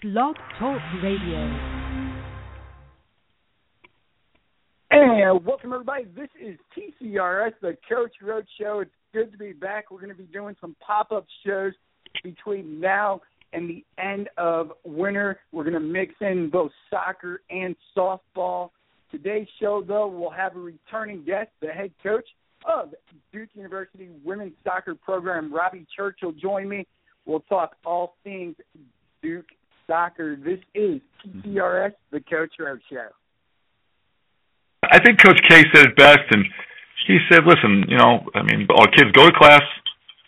Blog Talk Radio. And welcome everybody. This is TCRS, the Coach Road Show. It's good to be back. We're going to be doing some pop-up shows between now and the end of winter. We're going to mix in both soccer and softball. Today's show, though, we'll have a returning guest, the head coach of Duke University women's soccer program, Robbie Church, will join me. We'll talk all things Duke soccer. This is mm-hmm. TCRS, the Coach Road Show. I think Coach K said it best, and he said, "Listen, you know, I mean, our kids go to class,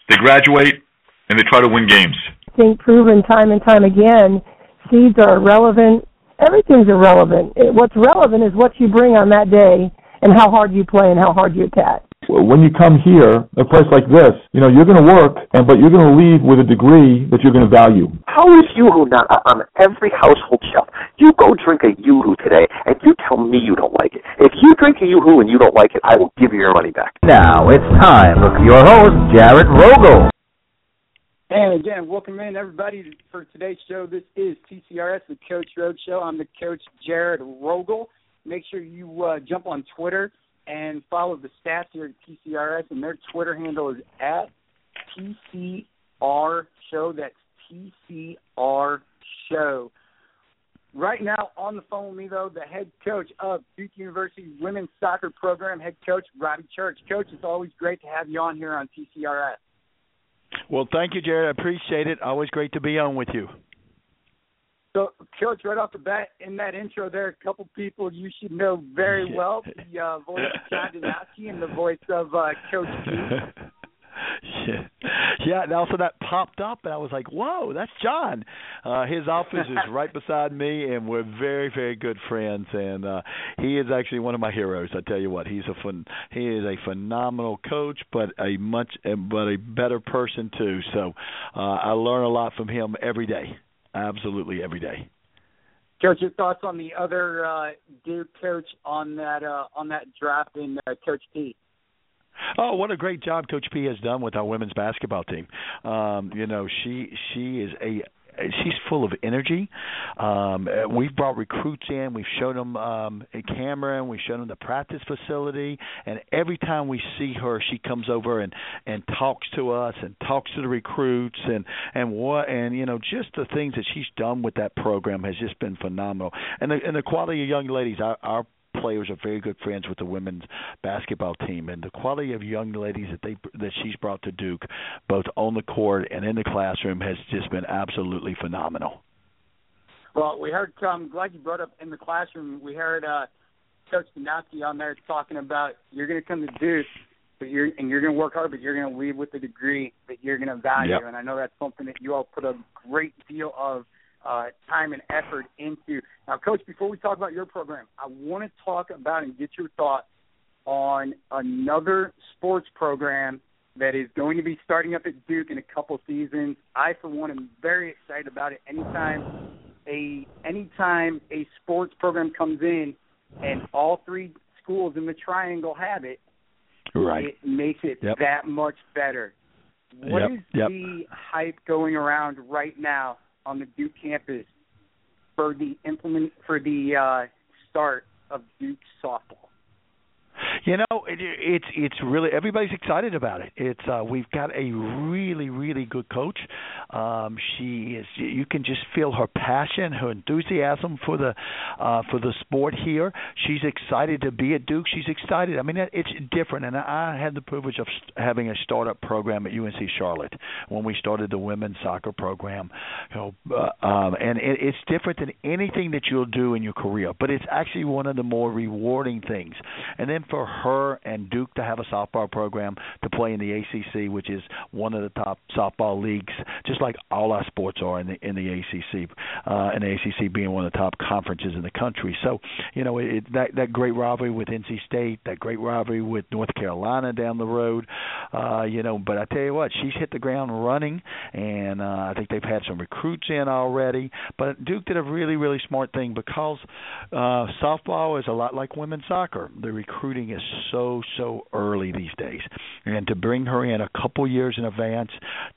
they graduate, and they try to win games." I think proven time and time again, seeds are irrelevant. Everything's irrelevant. What's relevant is what you bring on that day and how hard you play and how hard you attack when you come here, a place like this, you know, you're going to work, and but you're going to leave with a degree that you're going to value. How is Yoo-Hoo not on every household shelf? You go drink a Yoo-Hoo today, and you tell me you don't like it. If you drink a Yoo-Hoo and you don't like it, I will give you your money back. Now it's time for your host, Jared Rogol. And again, welcome in everybody for today's show. This is TCRS, the Coach Road Show. I'm the coach, Jared Rogol. Make sure you uh, jump on Twitter and follow the stats here at TCRS, and their Twitter handle is at TCR Show. That's TCR Show. Right now, on the phone with me, though, the head coach of Duke University women's soccer program, head coach Robbie Church. Coach, it's always great to have you on here on TCRS. Well, thank you, Jared. I appreciate it. Always great to be on with you. So, Coach, right off the bat, in that intro, there are a couple people you should know very well: the uh, voice of John Danowski and the voice of uh, Coach G. yeah, yeah. And also that popped up, and I was like, "Whoa, that's John." Uh, his office is right beside me, and we're very, very good friends. And uh, he is actually one of my heroes. I tell you what, he's a fun. He is a phenomenal coach, but a much, but a better person too. So uh, I learn a lot from him every day absolutely every day. Coach, your thoughts on the other uh, Duke coach on that uh, on that draft in uh, Coach P? Oh, what a great job Coach P has done with our women's basketball team. Um, you know, she she is a she's full of energy. Um, we've brought recruits in. We've shown them um, a camera, and we've shown them the practice facility. And every time we see her, she comes over and and talks to us and talks to the recruits and and what and you know just the things that she's done with that program has just been phenomenal. And the and the quality of young ladies, our, our players are very good friends with the women's basketball team, and the quality of young ladies that they that she's brought to Duke, both on the court and in the classroom, has just been absolutely phenomenal. Well, we heard. I'm glad you brought up in the classroom. We heard uh, Coach Danowski on there talking about you're going to come to Duke, but you're and you're going to work hard, but you're going to leave with a degree that you're going to value. Yep. And I know that's something that you all put a great deal of uh, time and effort into. Now, Coach, before we talk about your program, I want to talk about and get your thoughts on another sports program that is going to be starting up at Duke in a couple seasons. I, for one, am very excited about it. Anytime a anytime a sports program comes in and all three schools in the triangle have it, right. it makes it yep. that much better. What yep. is yep. the hype going around right now on the Duke campus for the implement for the uh, start of Duke softball? You know, it, it's it's really everybody's excited about it. It's uh, we've got a really really good coach. Um, she is you can just feel her passion, her enthusiasm for the uh, for the sport here. She's excited to be at Duke. She's excited. I mean, it's different. And I had the privilege of having a startup program at UNC Charlotte when we started the women's soccer program. You know, uh, um, and it, it's different than anything that you'll do in your career, but it's actually one of the more rewarding things. And then for her and Duke to have a softball program to play in the ACC, which is one of the top softball leagues, just like all our sports are in the in the ACC, uh, and the ACC being one of the top conferences in the country. So, you know, it, that that great rivalry with NC State, that great rivalry with North Carolina down the road, uh, you know. But I tell you what, she's hit the ground running, and uh, I think they've had some recruits in already. But Duke did a really really smart thing because uh, softball is a lot like women's soccer. The recruiting is is so so early these days, and to bring her in a couple years in advance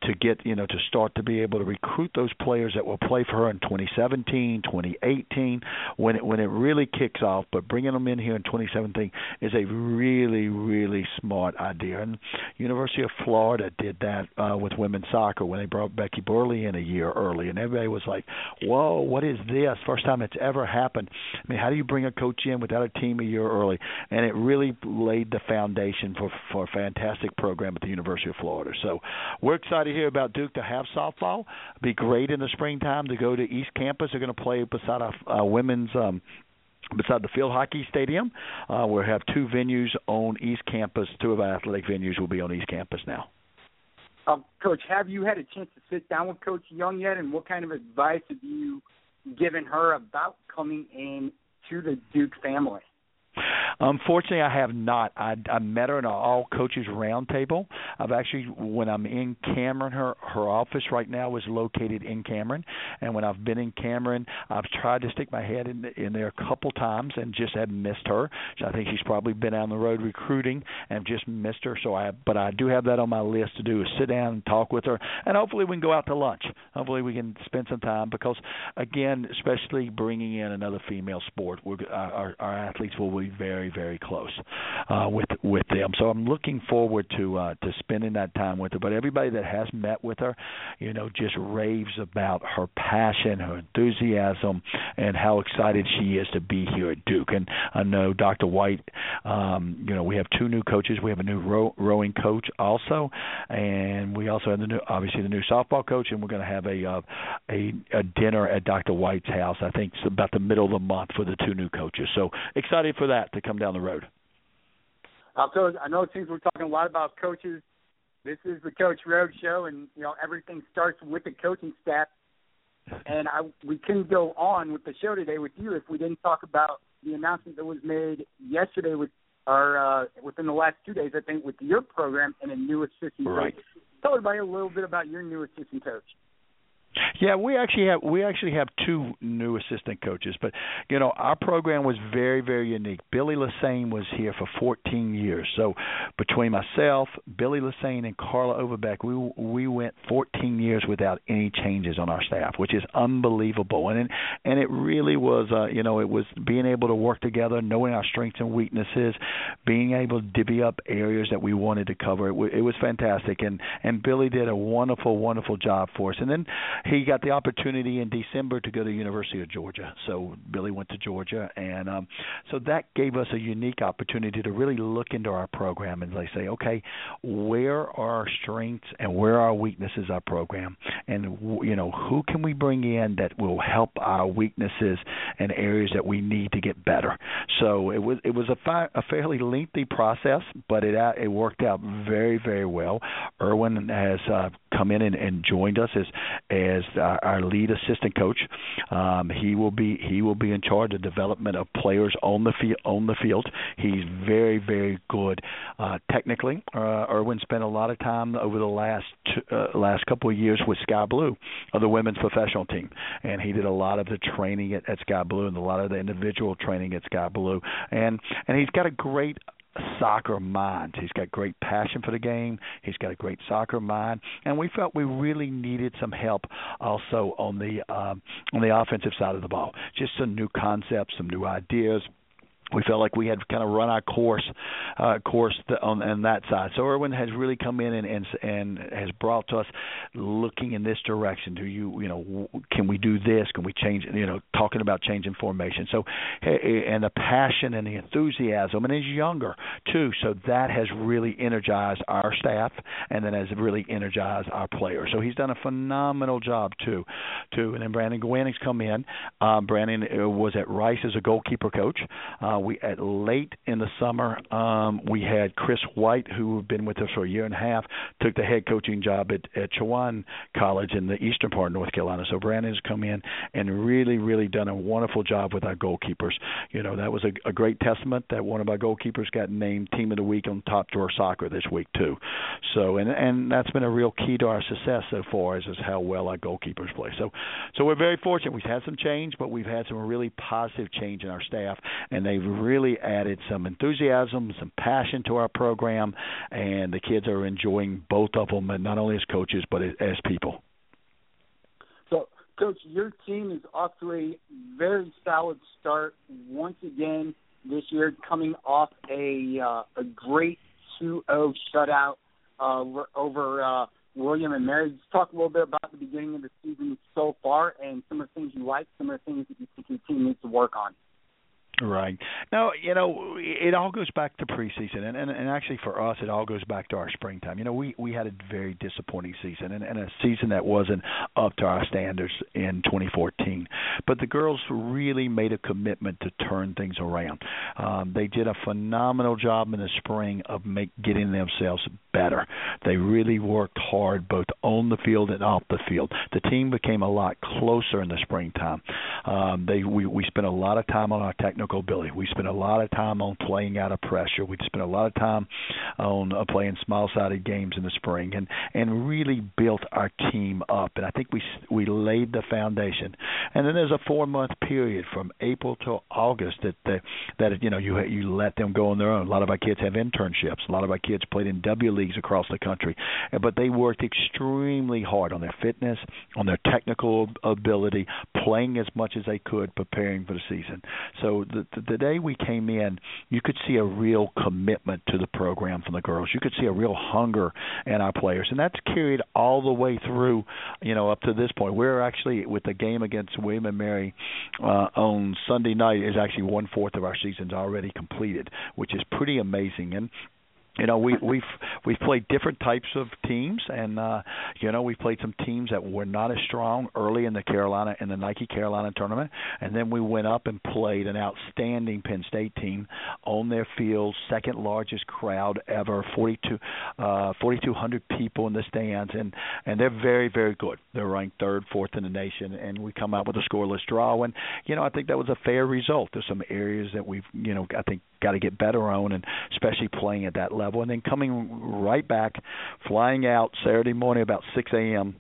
to get you know to start to be able to recruit those players that will play for her in 2017, 2018, when it when it really kicks off. But bringing them in here in 2017 is a really really smart idea. And University of Florida did that uh, with women's soccer when they brought Becky Burleigh in a year early, and everybody was like, "Whoa, what is this? First time it's ever happened." I mean, how do you bring a coach in without a team a year early? And it really laid the foundation for for a fantastic program at the University of Florida. So we're excited here about Duke to have softball. Be great in the springtime to go to East Campus. They're going to play beside a uh, women's um, beside the field hockey stadium. Uh, we have two venues on East Campus. Two of our athletic venues will be on East Campus now. Um, Coach, have you had a chance to sit down with Coach Young yet, and what kind of advice have you given her about coming in to the Duke family? Unfortunately, I have not. I, I met her in an all coaches roundtable. I've actually, when I'm in Cameron, her her office right now is located in Cameron, and when I've been in Cameron, I've tried to stick my head in in there a couple times and just have missed her. So I think she's probably been on the road recruiting and just missed her. So I, but I do have that on my list to do is sit down and talk with her, and hopefully we can go out to lunch. Hopefully we can spend some time because, again, especially bringing in another female sport, we're, our our athletes will be very very close uh, with with them. So I'm looking forward to uh, to spending that time with her. But everybody that has met with her, you know, just raves about her passion, her enthusiasm, and how excited she is to be here at Duke. And I know Dr. White. Um, you know, we have two new coaches. We have a new row, rowing coach also, and we also have the new, obviously the new softball coach. And we're going to have a uh, a, a dinner at Dr. White's house. I think it's about the middle of the month for the two new coaches. So excited for that to come down the road. Uh, so I know it seems we're talking a lot about coaches. This is the Coach Road Show, and you know everything starts with the coaching staff. And I we couldn't go on with the show today with you if we didn't talk about the announcement that was made yesterday with our uh, within the last two days, I think, with your program and a new assistant right. coach. Tell everybody a little bit about your new assistant coach. Yeah, we actually have we actually have two new assistant coaches, but you know our program was very very unique. Billy Lesesne was here for 14 years, so between myself, Billy Lesesne, and Carla Overbeck, we we went 14 years without any changes on our staff, which is unbelievable. And and it really was, uh, you know, it was being able to work together, knowing our strengths and weaknesses, being able to divvy up areas that we wanted to cover. It, it was fantastic, and and Billy did a wonderful wonderful job for us. And then he got the opportunity in December to go to University of Georgia. So Billy went to Georgia, and um, so that gave us a unique opportunity to really look into our program and they say, okay, where are our strengths and where are our weaknesses our program, and you know who can we bring in that will help our weaknesses and areas that we need to get better. So it was it was a, fi- a fairly lengthy process, but it it worked out very very well. Erwin has uh, come in and, and joined us as as our, our lead assistant coach. Um, he will be he will be in charge of development of players on the field on the field. He's very very good uh, technically. Uh, Erwin spent a lot of time over the last uh, last couple of years with Sky Blue, uh, the women's professional team, and he did a lot of the training at, at Sky Blue and a lot of the individual training at Sky Blue, and and he's got a great soccer mind. He's got great passion for the game. He's got a great soccer mind, and we felt we really needed some help also on the um, on the offensive side of the ball. Just some new concepts, some new ideas we felt like we had kind of run our course uh, course on, on that side. So Erwin has really come in and, and and has brought to us looking in this direction. Do you you know can we do this? Can we change? You know, talking about changing formation. So and the passion and the enthusiasm, and he's younger too. So that has really energized our staff, and then has really energized our players. So he's done a phenomenal job too, too. And then Brandon Gwanning's come in. Um, Brandon uh, was at Rice as a goalkeeper coach. Uh, we at late in the summer um, we had Chris White, who had been with us for a year and a half, took the head coaching job at, at Chowan College in the eastern part of North Carolina. So Brandon has come in and really, really done a wonderful job with our goalkeepers. You know that was a, a great testament that one of our goalkeepers got named Team of the Week on Top Drawer Soccer this week too. So and and that's been a real key to our success so far is, is how well our goalkeepers play. So so we're very fortunate. We've had some change, but we've had some really positive change in our staff, and they've they've really added some enthusiasm, some passion to our program, and the kids are enjoying both of them, not only as coaches but as people. So, Coach, your team is off to a very solid start once again this year, coming off a uh, a great 2-0 shutout uh, over uh, William and Mary. Just talk a little bit about the beginning of the season so far, and some of the things you like, some of the things that you think your team needs to work on. Right. Now, you know, it all goes back to preseason, and, and and actually for us, it all goes back to our springtime. You know, we we had a very disappointing season, and, and a season that wasn't up to our standards in 2014. But the girls really made a commitment to turn things around. Um, they did a phenomenal job in the spring of make getting themselves better. They really worked hard both on the field and off the field. The team became a lot closer in the springtime. Um, they we we spent a lot of time on our technical ability. We spent a lot of time on playing out of pressure. We spent a lot of time on uh, playing small-sided games in the spring, and and really built our team up. And I think we we laid the foundation. And then there's a four-month period from April to August that that, that you know you you let them go on their own. A lot of our kids have internships. A lot of our kids played in W leagues across the country. But they worked extremely hard on their fitness, on their technical ability, playing as much as they could, preparing for the season. So the, the, day we came in, you could see a real commitment to the program from the girls. You could see a real hunger in our players, and that's carried all the way through, you know, up to this point. We're actually with the game against William and Mary uh, on Sunday night is actually one fourth of our season's already completed, which is pretty amazing. And you know we we've we've played different types of teams and uh you know we played some teams that were not as strong early in the Carolina in the Nike Carolina tournament and then we went up and played an outstanding Penn State team on their field second largest crowd ever 42 uh 4200 people in the stands and and they're very very good. They're ranked third fourth in the nation and we come out with a scoreless draw and you know I think that was a fair result. There's some areas that we've you know I think got to get better on and especially playing at that level and then coming right back, flying out Saturday morning about 6 a.m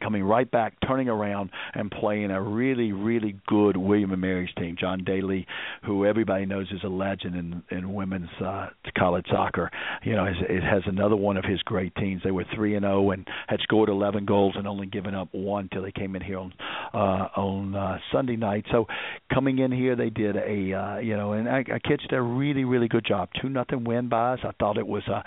coming right back, turning around and playing a really, really good William and Mary's team. John Daly, who everybody knows is a legend in in women's uh, college soccer, you know, it has another one of his great teams. They were three and zero oh and had scored 11 goals and only given up one till they came in here on uh, on uh, Sunday night. So coming in here, they did a uh, you know, and I, I did a really, really good job. Two nothing win by us. I thought it was a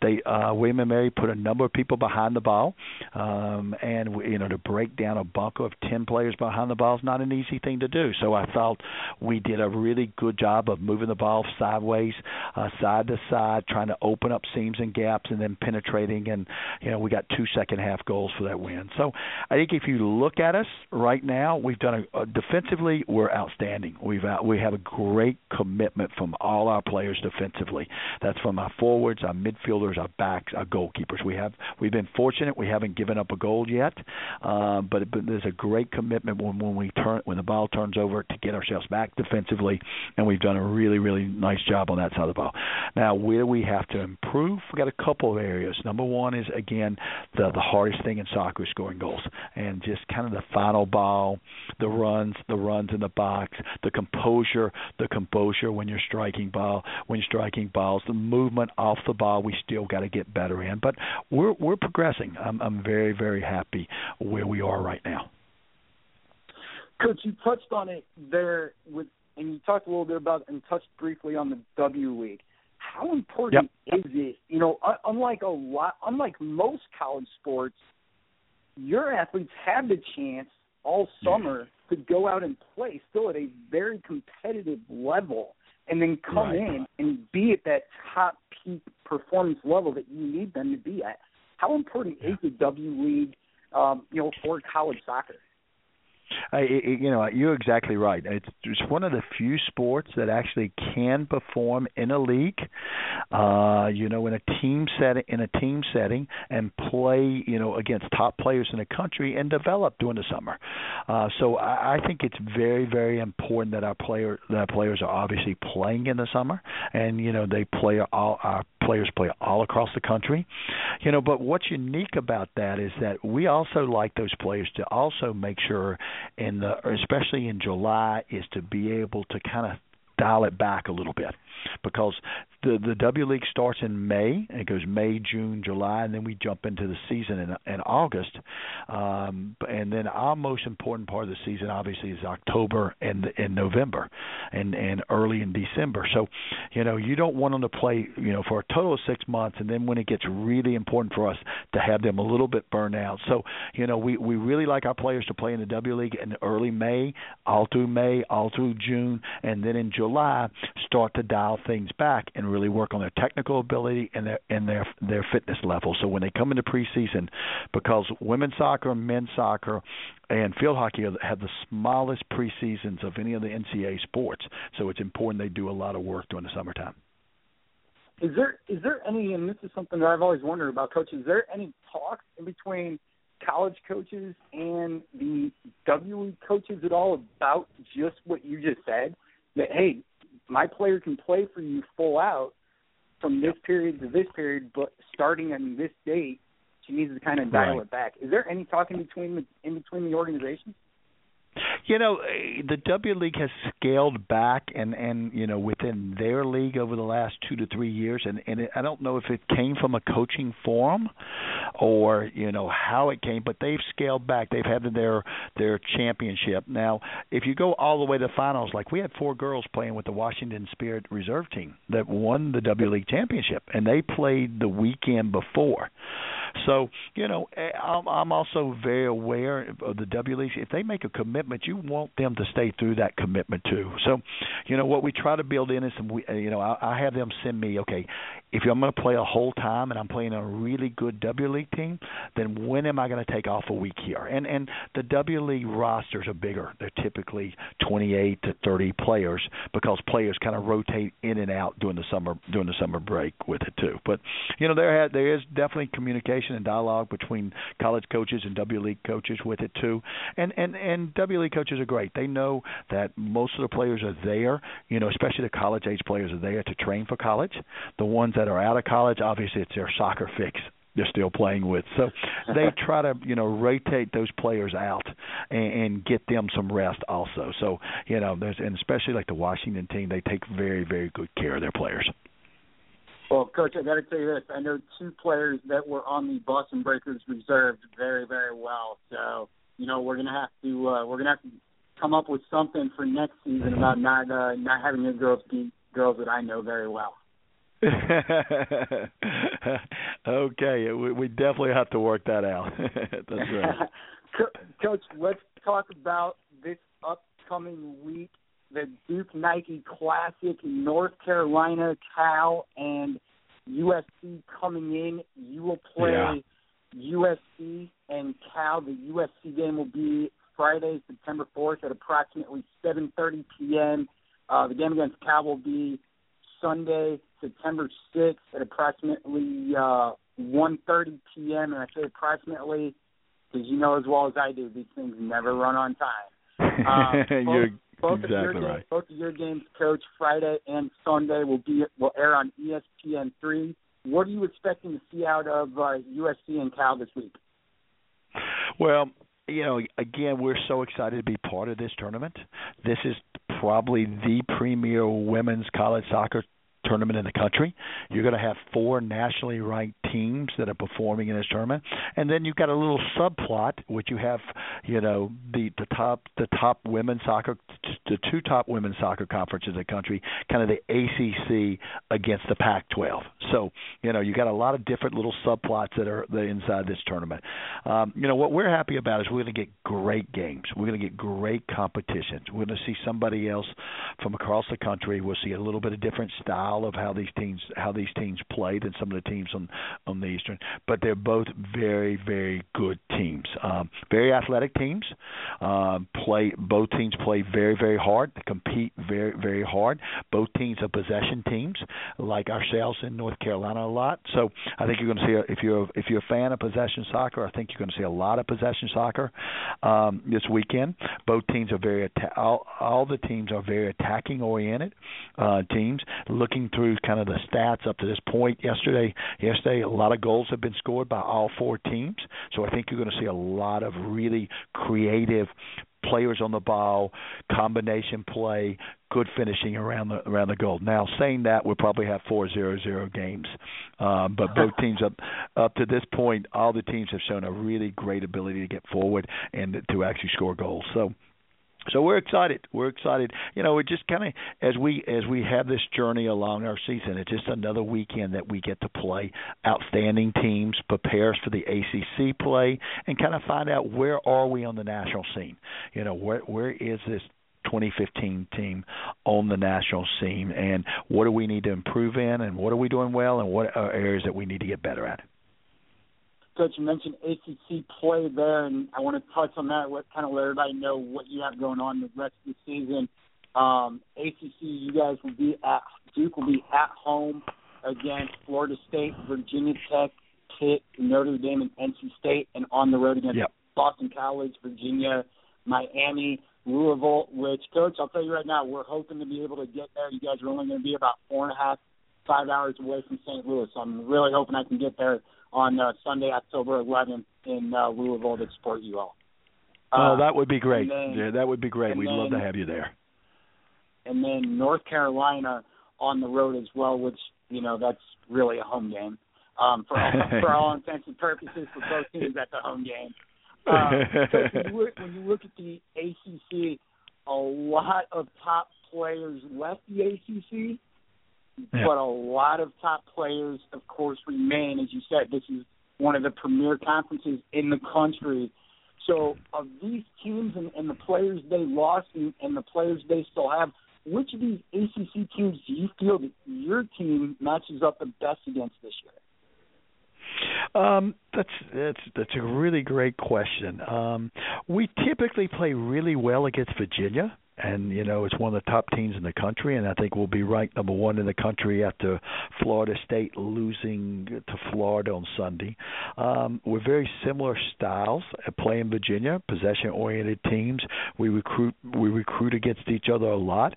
they uh, William and Mary put a number of people behind the ball, um, and you know to break down a bunker of ten players behind the ball is not an easy thing to do. So I felt we did a really good job of moving the ball sideways, uh, side to side, trying to open up seams and gaps, and then penetrating. And you know we got two second half goals for that win. So I think if you look at us right now, we've done a, uh, defensively we're outstanding. We've out, we have a great commitment from all our players defensively. That's from our forwards, our midfielders our backs, our goalkeepers. We have we've been fortunate. We haven't given up a goal yet, uh, but but there's a great commitment when when we turn when the ball turns over to get ourselves back defensively, and we've done a really really nice job on that side of the ball. Now where we have to improve, we've got a couple of areas. Number one is again the the hardest thing in soccer is scoring goals, and just kind of the final the runs, the runs in the box, the composure, the composure when you're striking ball, when you're striking balls, the movement off the ball. We still still got to get better in, but we're we're progressing. I'm I'm very very happy where we are right now. Coach, you touched on it there with, and you talked a little bit about and touched briefly on the W League. How important yep. is it? You know, unlike a lot, unlike most college sports, your athletes have the chance all summer to go out and play still at a very competitive level and then come right. in and be at that top peak performance level that you need them to be at. How important yeah. is the W League, um, you know, for college soccer? I, you know, you're exactly right. It's, it's one of the few sports that actually can perform in a league, uh, you know, in a team setting, in a team setting, and play, you know, against top players in the country and develop during the summer. Uh, so I, I think it's very, very important that our player, that our players are obviously playing in the summer, and you know, they play all our players play all across the country, you know. But what's unique about that is that we also like those players to also make sure in the especially in July is to be able to kind of dial it back a little bit because the the W League starts in May and it goes May, June, July, and then we jump into the season in in August. Um, and then our most important part of the season, obviously, is October and in November, and and early in December. So, you know, you don't want them to play, you know, for a total of six months, and then when it gets really important for us to have them a little bit burned out. So, you know, we we really like our players to play in the W League in early May, all through May, all through June, and then in July start to dial things back and really work on their technical ability and their and their their fitness level. So when they come into preseason, because women's soccer, men's soccer, and field hockey have the smallest preseasons of any of the NCAA sports, so it's important they do a lot of work during the summertime. Is there is there any, and this is something that I've always wondered about, coach. Is there any talks in between college coaches and the W coaches at all about just what you just said? That hey, my player can play for you full out from this period to this period, but starting on this date, she needs to kind of dial right. it back. Is there any talking between the, in between the organizations? You know, eh, the W League has scaled back, and and you know within their league over the last two to three years, and and it, I don't know if it came from a coaching forum, or you know how it came, but they've scaled back. They've had their their championship. Now, if you go all the way to finals, like we had four girls playing with the Washington Spirit reserve team that won the W League championship, and they played the weekend before. So you know, eh, I'm, also very aware of the W League. If they make a commitment, you want them to stay through that commitment too. So, you know, what we try to build in is some. Eh, you know, I, have them send me, okay, if I'm going to play a whole time and I'm playing a really good W League team, then when am I going to take off a week here? And and the W League rosters are bigger. They're typically 28 to 30 players because players kind of rotate in and out during the summer during the summer break with it too. But you know, there ha- there is definitely communication and dialogue between college coaches and W League coaches with it too. And and and W League coaches are great. They know that most of the players are there. You know, especially the college age players are there to train for college. The ones that are out of college, obviously, it's their soccer fix they're still playing with. So they try to you know rotate those players out and, and get them some rest also. So you know there's and especially like the Washington team, they take very very good care of their players. Well, coach, I got to tell you this: I know two players that were on the Boston Breakers reserved very very well. So you know we're gonna have to uh, we're gonna have to come up with something for next season about not uh, not having your girls beat girls that I know very well. okay, we, we definitely have to work that out. That's right. Coach, let's talk about this upcoming week, the Duke Nike Classic, North Carolina, Cal, and USC coming in. You will play yeah. USC and Cal. The USC game will be Friday, September 4th at approximately 7:30 p.m. Uh, the game against Cal will be Sunday, September 6th at approximately uh, 1.30 p.m. And I say approximately because you know as well as I do, these things never run on time. Um, You're both exactly of your right. games, both of your games, Coach, Friday and Sunday will be will air on ESPN three. What are you expecting to see out of uh, USC and Cal this week? Well, you know, again, we're so excited to be part of this tournament. This is probably the premier women's college soccer tournament in the country. You're going to have four nationally ranked teams that are performing in this tournament, and then you've got a little subplot which you have, you know, the the top the top women's soccer, the two top women's soccer conferences in the country, kind of the ACC against the Pac-12. So you know you got a lot of different little subplots that are that are inside this tournament. Um, you know what we're happy about is we're going to get great games. We're going to get great competitions. We're going to see somebody else from across the country. We'll see a little bit of different style of how these teams how these teams play than some of the teams on on the Eastern. But they're both very very good teams, um, very athletic teams. Um, play both teams play very very hard. Compete very very hard. Both teams are possession teams, like ourselves in North Carolina a lot. So I think you're going to see a, if you're if you're a fan of possession soccer, I think you're going to see a lot of possession soccer um, this weekend. Both teams are very atta- all, all the teams are very attacking oriented uh, teams. Looking through kind of the stats up to this point, yesterday yesterday a lot of goals have been scored by all four teams. So I think you're going to see a lot of really creative players on the ball, combination play, good finishing around the around the goal. Now, saying that, we'll probably have four zero zero games, um, but both teams up up to this point, all the teams have shown a really great ability to get forward and to actually score goals. So so we're excited. We're excited. You know, it just kind of as we as we have this journey along our season, it's just another weekend that we get to play outstanding teams, prepare us for the ACC play, and kind of find out where are we on the national scene. You know, where where is this 2015 team on the national scene, and what do we need to improve in, and what are we doing well, and what are areas that we need to get better at. Coach, you mentioned ACC play there, and I want to touch on that. What kind of let everybody know what you have going on the rest of the season. Um, ACC, you guys will be at Duke will be at home against Florida State, Virginia Tech, Pitt, Notre Dame, and NC State, and on the road against yep. Boston College, Virginia, Miami, Louisville. Which, Coach, I'll tell you right now, we're hoping to be able to get there. You guys are only going to be about four and a half, five hours away from St. Louis, so I'm really hoping I can get there on uh, Sunday, October 11th in uh, Louisville to support you all. Uh, oh, that would be great. Then, yeah, that would be great. We'd then, love to have you there. And then North Carolina on the road as well, which you know that's really a home game um, for all, for all intents and purposes for both teams. That's a home game. Uh, so when, you look, when you look at the ACC, a lot of top players left the ACC yeah. but a lot of top players, of course, remain. As you said, this is one of the premier conferences in the country. So, of these teams and, and the players they lost and, and the players they still have, which of these ACC teams do you feel that your team matches up the best against this year? Um, that's that's that's a really great question. Um, we typically play really well against Virginia and you know it's one of the top teams in the country, and I think we'll be ranked number one in the country after Florida State losing to Florida on Sunday. Um, we're very similar styles at playing Virginia, possession-oriented teams. We recruit we recruit against each other a lot.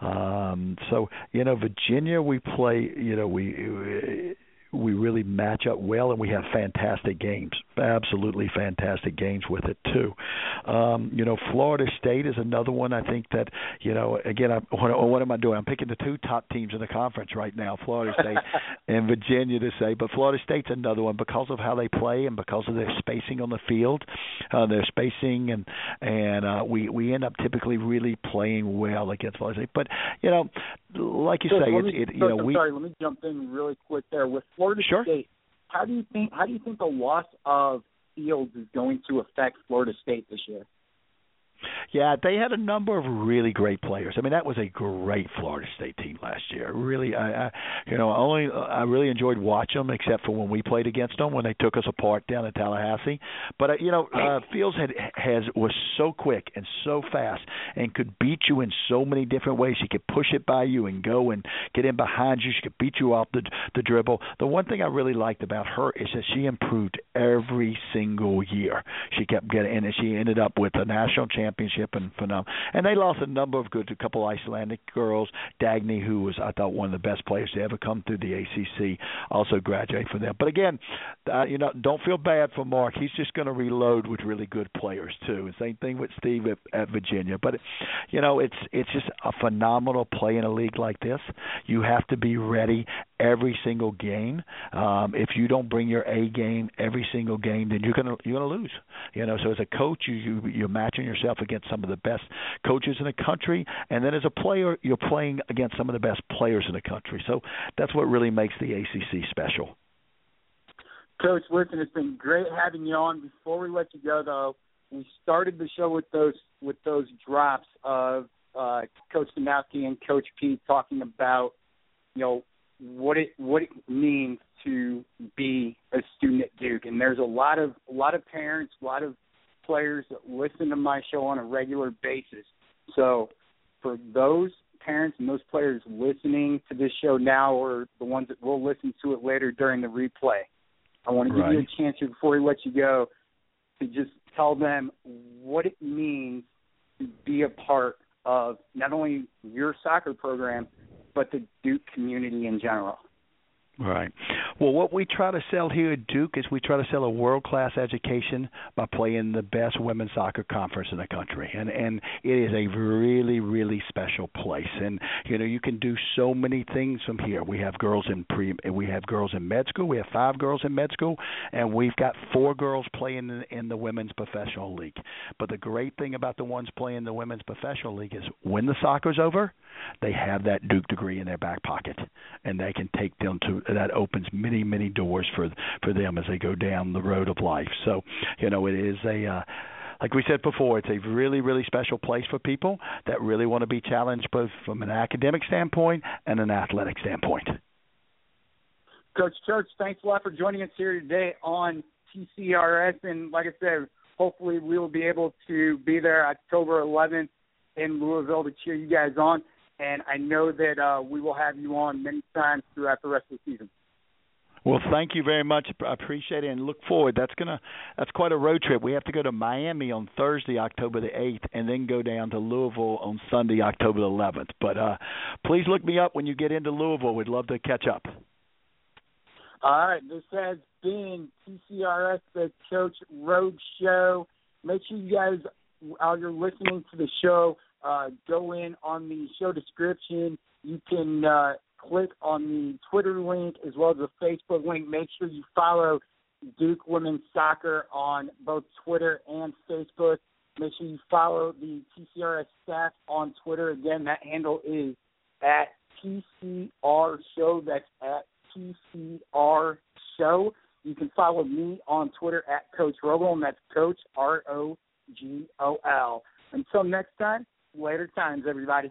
Um, so you know Virginia, we play. You know we we really match up well, and we have fantastic games, absolutely fantastic games with it too. Um, you know, Florida State is another one. I think that you know, again, I, what, what am I doing? I'm picking the two top teams in the conference right now, Florida State and Virginia, to say. But Florida State's another one because of how they play and because of their spacing on the field, uh, their spacing, and and uh, we we end up typically really playing well against Florida State. But you know, like you so say, me, it, it you so, know, I'm we. Sorry, let me jump in really quick there with Florida sure. State. How do you think how do you think the loss of Fields is going to affect Florida State this year? Yeah, they had a number of really great players. I mean, that was a great Florida State team last year. Really, I, I you know, only I really enjoyed watching them, except for when we played against them when they took us apart down in Tallahassee. But uh, you know, uh, Fields had has was so quick and so fast and could beat you in so many different ways. She could push it by you and go and get in behind you. She could beat you off the the dribble. The one thing I really liked about her is that she improved every single year. She kept getting, and she ended up with a national championship and phenomenal. And they lost a number of good, a couple Icelandic girls. Dagny, who was I thought one of the best players to ever come through the ACC, also graduated from them. But again, uh, you know, don't feel bad for Mark. He's just going to reload with really good players too. And same thing with Steve at, at Virginia. But you know, it's it's just a phenomenal play in a league like this. You have to be ready every single game. Um, if you don't bring your A game every single game, then you're gonna you're gonna lose. You know, so as a coach, you, you you're matching yourself against some of the best coaches in the country, and then as a player, you're playing against some of the best players in the country. So that's what really makes the ACC special. Coach, listen, it's been great having you on. Before we let you go, though, we started the show with those with those drops of uh, Coach Danowski and Coach P talking about, you know, what it what it means to be a student at Duke. And there's a lot of a lot of parents, a lot of players that listen to my show on a regular basis. So for those parents and those players listening to this show now or the ones that will listen to it later during the replay, I want to give right. you a chance here before we let you go to just tell them what it means to be a part of not only your soccer program, but the Duke community in general. Right. Well, what we try to sell here at Duke is we try to sell a world class education by playing the best women's soccer conference in the country, and and it is a really really special place. And you know you can do so many things from here. We have girls in pre, we have girls in med school. We have five girls in med school, and we've got four girls playing in, in the women's professional league. But the great thing about the ones playing the women's professional league is when the soccer's over, they have that Duke degree in their back pocket, and they can take them to that opens many many doors for for them as they go down the road of life. So you know it is a uh, like we said before, it's a really, really special place for people that really want to be challenged both from an academic standpoint and an athletic standpoint. Coach Church, thanks a lot for joining us here today on TCRS. And like I said, hopefully we will be able to be there October 11th in Louisville to cheer you guys on and I know that uh, we will have you on many times throughout the rest of the season. Well, thank you very much. I appreciate it and look forward. That's gonna that's quite a road trip. We have to go to Miami on Thursday, October the eighth, and then go down to Louisville on Sunday, October the eleventh. But uh please look me up when you get into Louisville. We'd love to catch up. All right, this has been TCRS the Coach Road Show. Make sure you guys, while you're listening to the show, uh, go in on the show description. You can uh, click on the Twitter link as well as the Facebook link. Make sure you follow Duke Women's Soccer on both Twitter and Facebook. Make sure you follow the TCRS staff on Twitter. Again, that handle is at TCR Show. That's at TCR Show. You can follow me on Twitter at Coach Rogol, and that's Coach R O G O L. Until next time, later times, everybody.